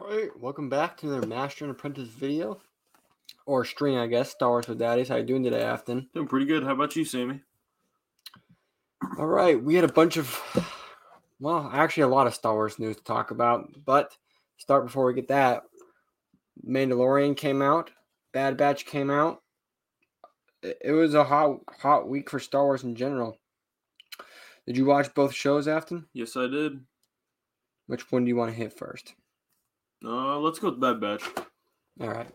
All right, welcome back to another Master and Apprentice video, or stream, I guess. Star Wars with Daddies. How you doing today, Afton? Doing pretty good. How about you, Sammy? All right, we had a bunch of, well, actually a lot of Star Wars news to talk about. But start before we get that. Mandalorian came out. Bad Batch came out. It it was a hot, hot week for Star Wars in general. Did you watch both shows, Afton? Yes, I did. Which one do you want to hit first? Uh, let's go with Bad Batch. All right.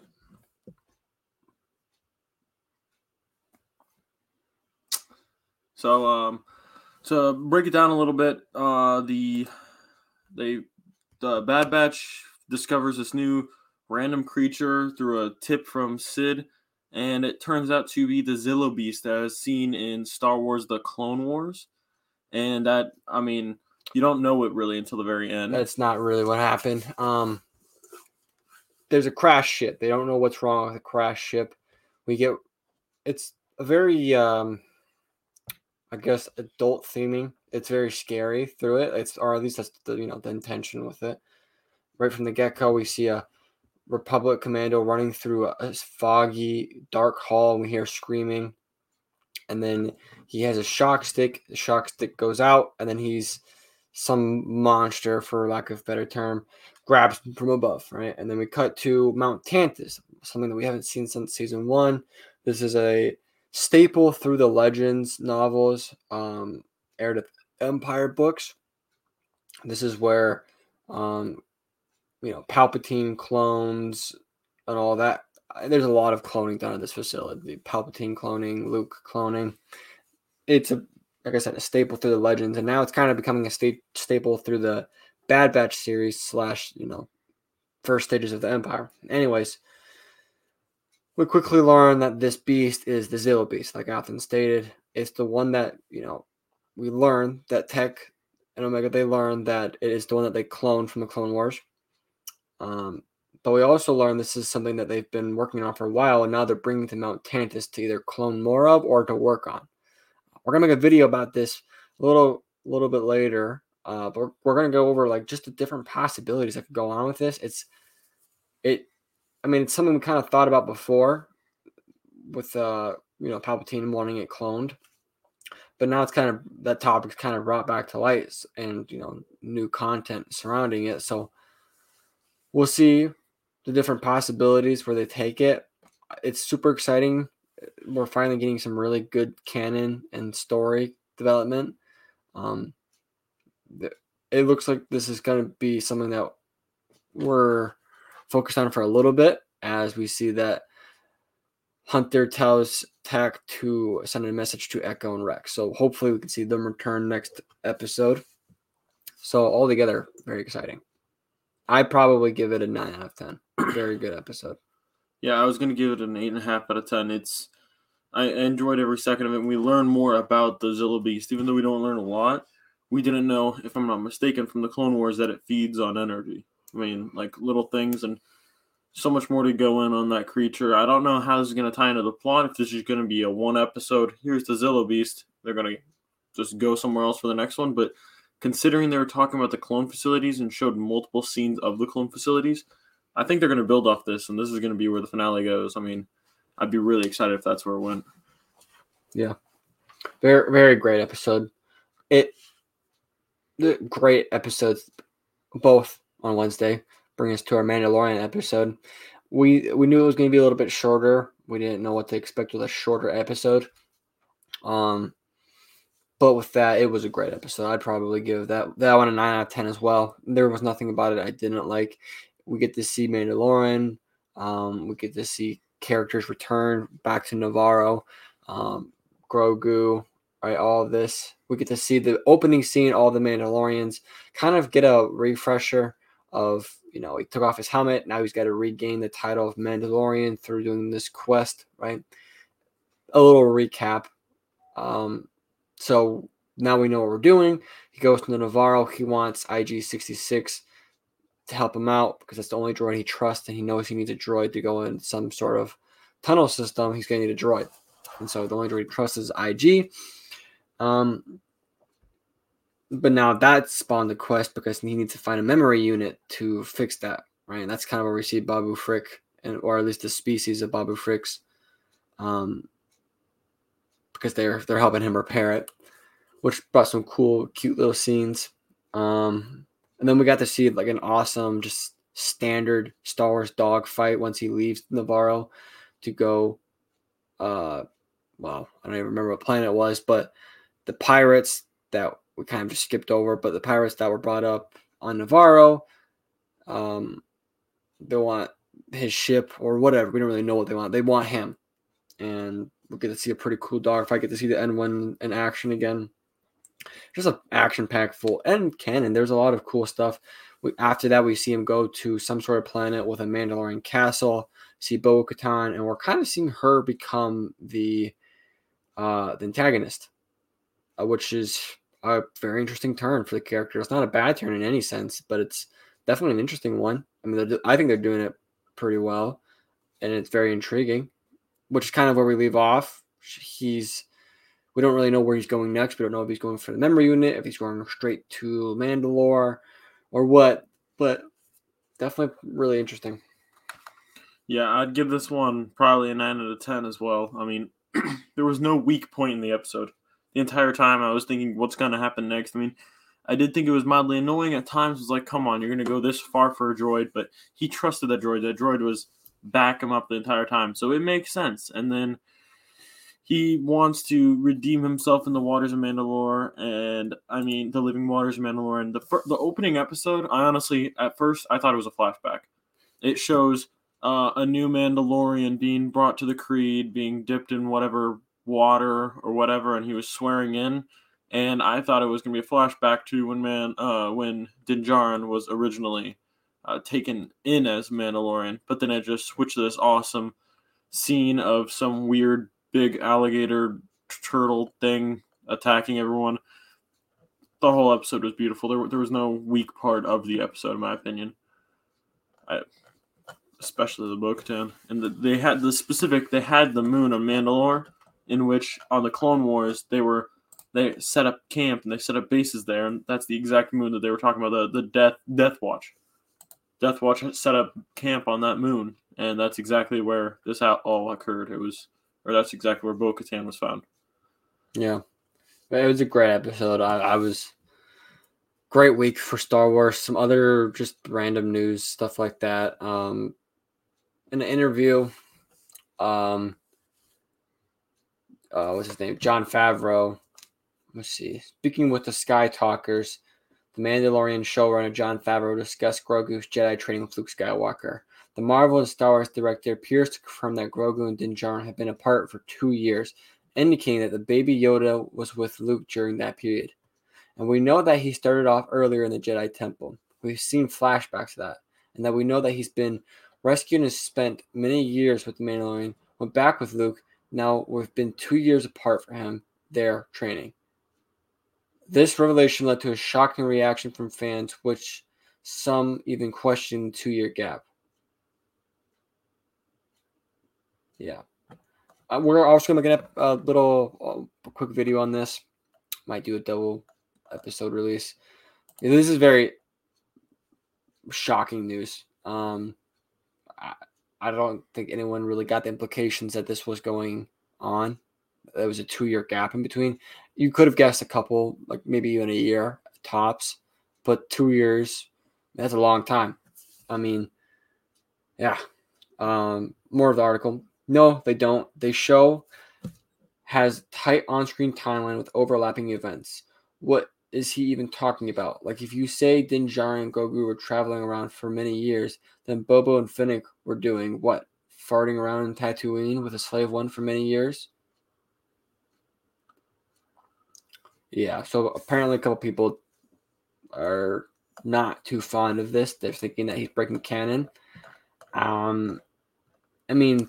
So, um, to break it down a little bit, uh, the they the Bad Batch discovers this new random creature through a tip from Sid, and it turns out to be the Zillo Beast as seen in Star Wars: The Clone Wars, and that I mean you don't know it really until the very end. That's not really what happened. Um, there's a crash ship. They don't know what's wrong with the crash ship. We get it's a very um, I guess adult theming. It's very scary through it. It's or at least that's the you know the intention with it. Right from the get go, we see a Republic commando running through a, a foggy, dark hall, and we hear screaming. And then he has a shock stick. The shock stick goes out, and then he's some monster, for lack of better term, grabs from above, right? And then we cut to Mount Tantiss, something that we haven't seen since season one. This is a staple through the Legends novels, um, Heir Empire books. This is where, um, you know, Palpatine clones and all that. There's a lot of cloning done at this facility. Palpatine cloning, Luke cloning. It's a like I said, a staple through the legends, and now it's kind of becoming a state staple through the Bad Batch series slash you know first stages of the Empire. Anyways, we quickly learn that this beast is the Zillo Beast, like Afton stated. It's the one that you know we learn that Tech and Omega they learn that it is the one that they cloned from the Clone Wars. Um, but we also learn this is something that they've been working on for a while, and now they're bringing to Mount Tantiss to either clone more of or to work on. We're gonna make a video about this a little little bit later, uh, but we're, gonna go over like just the different possibilities that could go on with this. It's it, I mean, it's something we kind of thought about before with uh, you know Palpatine wanting it cloned, but now it's kind of that topic's kind of brought back to light and you know new content surrounding it. So we'll see the different possibilities where they take it. It's super exciting we're finally getting some really good canon and story development. Um, it looks like this is going to be something that we're focused on for a little bit as we see that Hunter tells Tech to send a message to Echo and Rex. So hopefully we can see them return next episode. So altogether, very exciting. I probably give it a nine out of ten. Very good episode. Yeah, I was gonna give it an eight and a half out of ten. It's I enjoyed every second of it. We learn more about the Zillo Beast, even though we don't learn a lot. We didn't know, if I'm not mistaken, from the Clone Wars that it feeds on energy. I mean, like little things and so much more to go in on that creature. I don't know how this is going to tie into the plot. If this is going to be a one episode, here's the Zillo Beast. They're going to just go somewhere else for the next one. But considering they were talking about the clone facilities and showed multiple scenes of the clone facilities, I think they're going to build off this, and this is going to be where the finale goes. I mean, I'd be really excited if that's where it went. Yeah, very very great episode. It great episodes, both on Wednesday. Bring us to our Mandalorian episode. We we knew it was going to be a little bit shorter. We didn't know what to expect with a shorter episode. Um, but with that, it was a great episode. I'd probably give that that one a nine out of ten as well. There was nothing about it I didn't like. We get to see Mandalorian. Um, we get to see characters return back to Navarro, um, Grogu, right? All of this. We get to see the opening scene, all the Mandalorians, kind of get a refresher of, you know, he took off his helmet. Now he's got to regain the title of Mandalorian through doing this quest, right? A little recap. Um, so now we know what we're doing. He goes to Navarro. He wants IG 66 to help him out because that's the only droid he trusts, and he knows he needs a droid to go in some sort of tunnel system. He's going to need a droid, and so the only droid he trusts is IG. Um, but now that spawned the quest because he needs to find a memory unit to fix that. right? And that's kind of where we see Babu Frick, and or at least the species of Babu Fricks, um, because they're they're helping him repair it, which brought some cool, cute little scenes. Um, and then we got to see like an awesome, just standard Star Wars dog fight once he leaves Navarro to go. Uh, well, I don't even remember what planet it was, but the pirates that we kind of just skipped over, but the pirates that were brought up on Navarro, um, they want his ship or whatever. We don't really know what they want. They want him, and we get to see a pretty cool dog If I Get to see the N1 in action again. Just an action packed full and canon. There's a lot of cool stuff. We, after that, we see him go to some sort of planet with a Mandalorian castle. See Bo Katan, and we're kind of seeing her become the uh, the antagonist, uh, which is a very interesting turn for the character. It's not a bad turn in any sense, but it's definitely an interesting one. I mean, I think they're doing it pretty well, and it's very intriguing. Which is kind of where we leave off. He's we don't really know where he's going next. We don't know if he's going for the memory unit, if he's going straight to Mandalore, or what. But definitely really interesting. Yeah, I'd give this one probably a nine out of ten as well. I mean, there was no weak point in the episode. The entire time I was thinking, what's going to happen next? I mean, I did think it was mildly annoying at times. It was like, come on, you're going to go this far for a droid, but he trusted that droid. That droid was back him up the entire time, so it makes sense. And then he wants to redeem himself in the waters of Mandalore, and I mean the living waters of Mandalore. And the the opening episode, I honestly, at first, I thought it was a flashback. It shows uh, a new Mandalorian being brought to the Creed, being dipped in whatever water or whatever, and he was swearing in. And I thought it was going to be a flashback to when man, uh, when Din Djarin was originally uh, taken in as Mandalorian, but then it just switched to this awesome scene of some weird big alligator turtle thing attacking everyone. The whole episode was beautiful. There, there was no weak part of the episode, in my opinion. I, especially the Bo-Katan. And the, they had the specific. They had the moon of Mandalore, in which on the Clone Wars they were they set up camp and they set up bases there, and that's the exact moon that they were talking about the the Death Death Watch. Death Watch set up camp on that moon, and that's exactly where this all occurred. It was, or that's exactly where Bo Katan was found. Yeah, it was a great episode. I, I was great week for Star Wars. Some other just random news stuff like that. Um, an interview, um, uh, what's his name? Jon Favreau. Let's see. Speaking with the Sky Talkers, the Mandalorian showrunner Jon Favreau discussed Grogu's Jedi training with Luke Skywalker. The Marvel and Star Wars director appears to confirm that Grogu and Din Djarin have been apart for two years, indicating that the baby Yoda was with Luke during that period. And we know that he started off earlier in the Jedi Temple. We've seen flashbacks of that, and that we know that he's been rescued and spent many years with the Mandalorian, went back with Luke. Now we've been two years apart for him there training. This revelation led to a shocking reaction from fans, which some even questioned the two year gap. Yeah. Uh, we're also going to get a little uh, quick video on this. Might do a double episode release. This is very shocking news. Um, I, I don't think anyone really got the implications that this was going on. There was a two year gap in between. You could have guessed a couple, like maybe even a year tops, but two years, that's a long time. I mean, yeah. Um, more of the article. No, they don't. They show has tight on screen timeline with overlapping events. What is he even talking about? Like, if you say Din and Grogu were traveling around for many years, then Boba and Fennec were doing what? Farting around in Tatooine with a slave one for many years? Yeah, so apparently a couple people are not too fond of this. They're thinking that he's breaking canon. Um, I mean,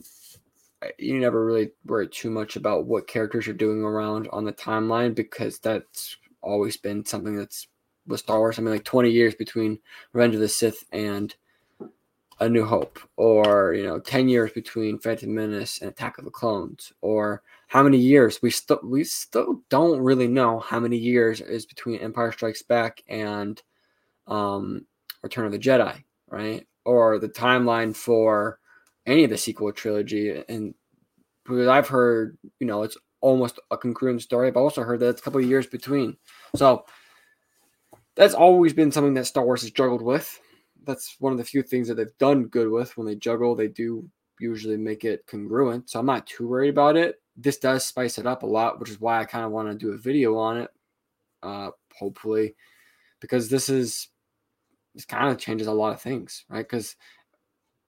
you never really worry too much about what characters you're doing around on the timeline because that's always been something that's with Star Wars. I mean, like 20 years between Revenge of the Sith and A New Hope, or you know, 10 years between Phantom Menace and Attack of the Clones, or how many years we still we still don't really know how many years is between Empire Strikes Back and um, Return of the Jedi, right? or the timeline for any of the sequel trilogy. And because I've heard, you know, it's almost a congruent story. I've also heard that it's a couple of years between. So that's always been something that Star Wars has struggled with. That's one of the few things that they've done good with. When they juggle, they do usually make it congruent. So I'm not too worried about it. This does spice it up a lot, which is why I kind of want to do a video on it. Uh, hopefully, because this is this kind of changes a lot of things, right? Because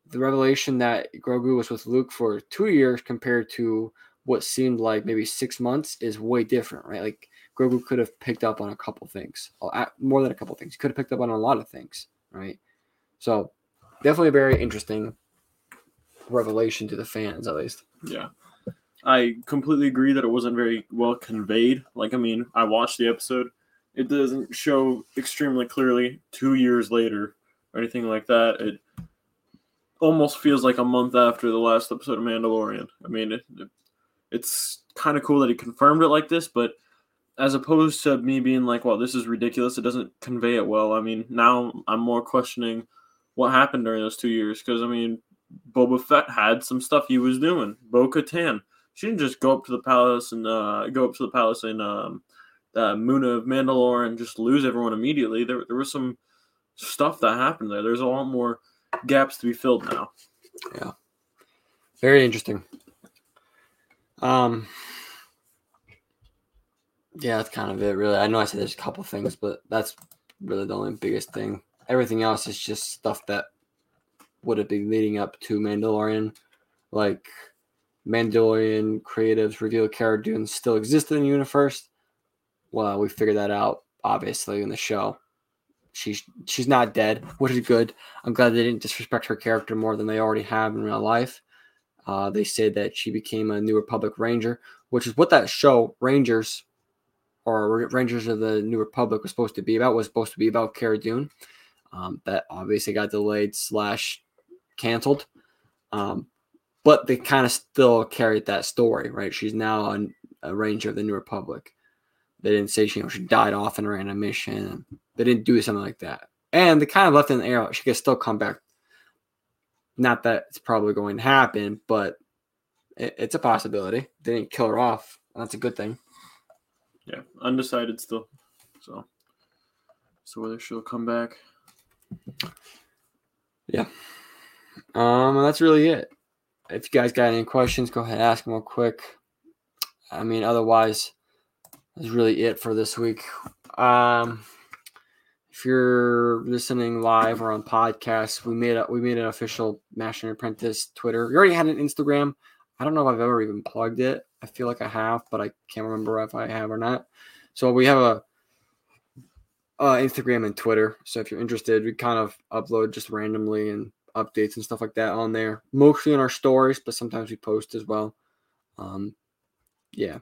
the revelation that Grogu was with Luke for two years compared to what seemed like maybe six months is way different, right? Like Grogu could have picked up on a couple things, more than a couple things. He could have picked up on a lot of things, right? So definitely a very interesting revelation to the fans, at least. Yeah. I completely agree that it wasn't very well conveyed. Like, I mean, I watched the episode. It doesn't show extremely clearly two years later or anything like that. It almost feels like a month after the last episode of Mandalorian. I mean, it, it, it's kind of cool that he confirmed it like this, but as opposed to me being like, well, this is ridiculous, it doesn't convey it well. I mean, now I'm more questioning what happened during those two years because, I mean, Boba Fett had some stuff he was doing. Bo Katan, she didn't just go up to the palace and uh, go up to the palace in um, uh, of Mandalore and just lose everyone immediately. There, there was some stuff that happened there. There's a lot more gaps to be filled now. Yeah, very interesting. Um, yeah, that's kind of it, really. I know I said there's a couple things, but that's really the only biggest thing. Everything else is just stuff that would have been leading up to Mandalorian, like Mandalorian creatives reveal Cara Dune still existed in the universe. Well, we figured that out obviously in the show. She's she's not dead, which is good. I'm glad they didn't disrespect her character more than they already have in real life. Uh, they said that she became a New Republic Ranger, which is what that show Rangers or Rangers of the New Republic was supposed to be about. Was supposed to be about Cara Dune. Um, that obviously got delayed slash canceled. Um, but they kind of still carried that story, right? She's now a, a Ranger of the New Republic. They didn't say she, you know, she died off in a mission. They didn't do something like that. And they kind of left in the air. She could still come back. Not that it's probably going to happen, but it, it's a possibility. They didn't kill her off. That's a good thing. Yeah, undecided still. So, so whether she'll come back. Yeah. Um, and that's really it. If you guys got any questions, go ahead and ask them real quick. I mean, otherwise, that's really it for this week. Um, if you're listening live or on podcast, we made a, we made an official Master Apprentice Twitter. We already had an Instagram. I don't know if I've ever even plugged it. I feel like I have, but I can't remember if I have or not. So we have a Instagram and Twitter. So if you're interested, we kind of upload just randomly and updates and stuff like that on there. Mostly in our stories, but sometimes we post as well. Um, yeah,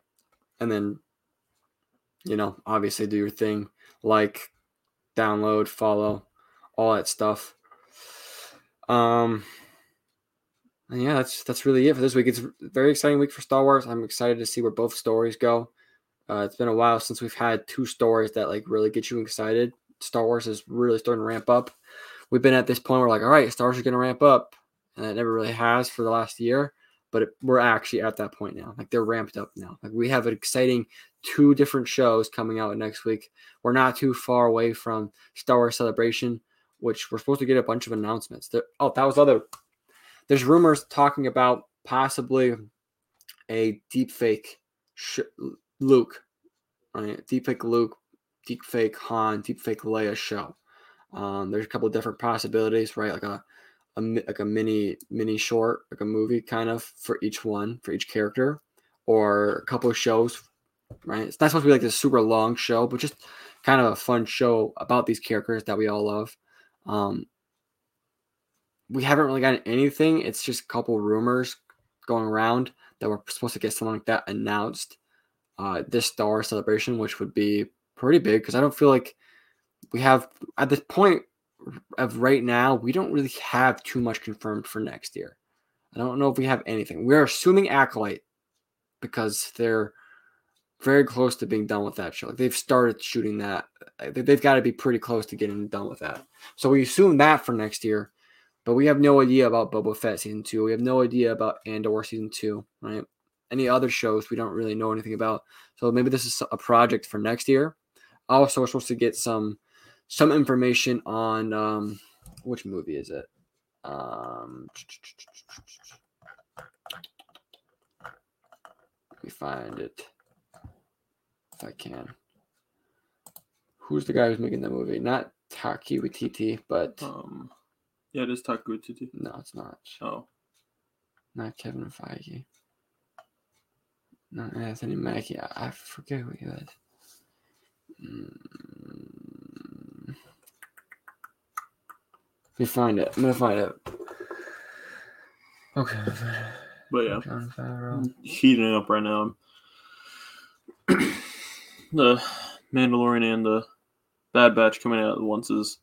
and then you know, obviously do your thing, like, download, follow, all that stuff. Um, and yeah, that's that's really it for this week. It's a very exciting week for Star Wars. I'm excited to see where both stories go. Uh, it's been a while since we've had two stories that like really get you excited. Star Wars is really starting to ramp up. We've been at this point where like, all right, Star Wars is going to ramp up, and it never really has for the last year. But it, we're actually at that point now. Like they're ramped up now. Like we have an exciting two different shows coming out next week. We're not too far away from Star Wars Celebration, which we're supposed to get a bunch of announcements. There, oh, that was other. There's rumors talking about possibly a deep fake sh- Luke, right? Deep fake Luke, deep fake Han, deep fake Leia show. Um, there's a couple different possibilities, right? Like a, a like a mini mini short, like a movie kind of for each one for each character, or a couple of shows right? It's not supposed to be like this super long show, but just kind of a fun show about these characters that we all love. Um, we haven't really gotten anything. It's just a couple rumors going around that we're supposed to get something like that announced uh, this Star celebration, which would be pretty big because I don't feel like we have at this point of right now we don't really have too much confirmed for next year. I don't know if we have anything. We're assuming Acolyte because they're very close to being done with that show. Like they've started shooting that. Uh, they've got to be pretty close to getting done with that. So we assume that for next year, But we have no idea about Boba Fett season two. We have no idea about Andor season two, right? Any other shows we don't really know anything about. So maybe this is a project for next year. Also, we're supposed to get some some information on um, which movie is it? Um, let me find it if I can. Who's the guy who's making the movie? Not Taika Waititi, but Um, yeah, it is Taika Waititi. no, it's not. Oh, Not Kevin Feige. Not Anthony Mackie. I, I forget who he was. Mm. Me find it. I'm gonna find it. Okay. but yeah, Jon Favreau. heating up right now. the Mandalorian and the Bad Batch coming out at once is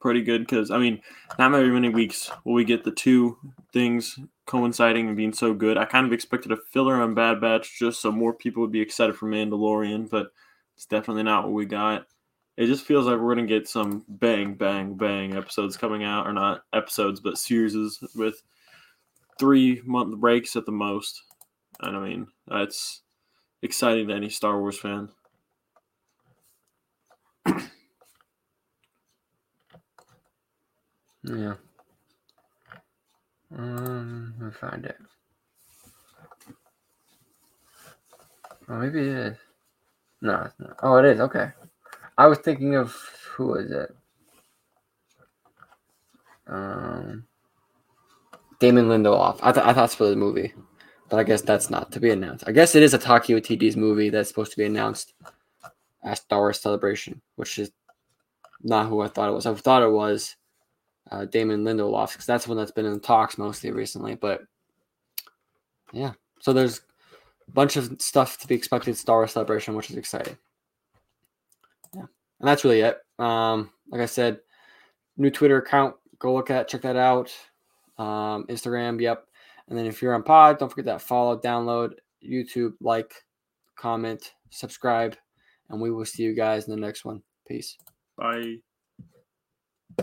pretty good because I mean, not very many weeks will we get the two things coinciding and being so good. I kind of expected a filler on Bad Batch just so more people would be excited for Mandalorian, but it's definitely not what we got. It just feels like we're gonna get some bang, bang, bang episodes coming out, or not episodes, but series with three month breaks at the most. And I mean, that's exciting to any Star Wars fan. Yeah. Um, let me find it. Oh, maybe it is. No, it's not. Oh, it is. Okay. I was thinking of who is it? Um, Damon Lindelof. I, th- I thought it was for the movie, but I guess that's not to be announced. I guess it is a Taki TD's movie that's supposed to be announced at Star Wars Celebration, which is not who I thought it was. I thought it was uh, Damon Lindelof because that's one that's been in talks mostly recently. But yeah, so there's a bunch of stuff to be expected Star Wars Celebration, which is exciting. And that's really it. Um, like I said, new Twitter account. Go look at, check that out. Um, Instagram, yep. And then if you're on Pod, don't forget that follow, download, YouTube, like, comment, subscribe, and we will see you guys in the next one. Peace. Bye.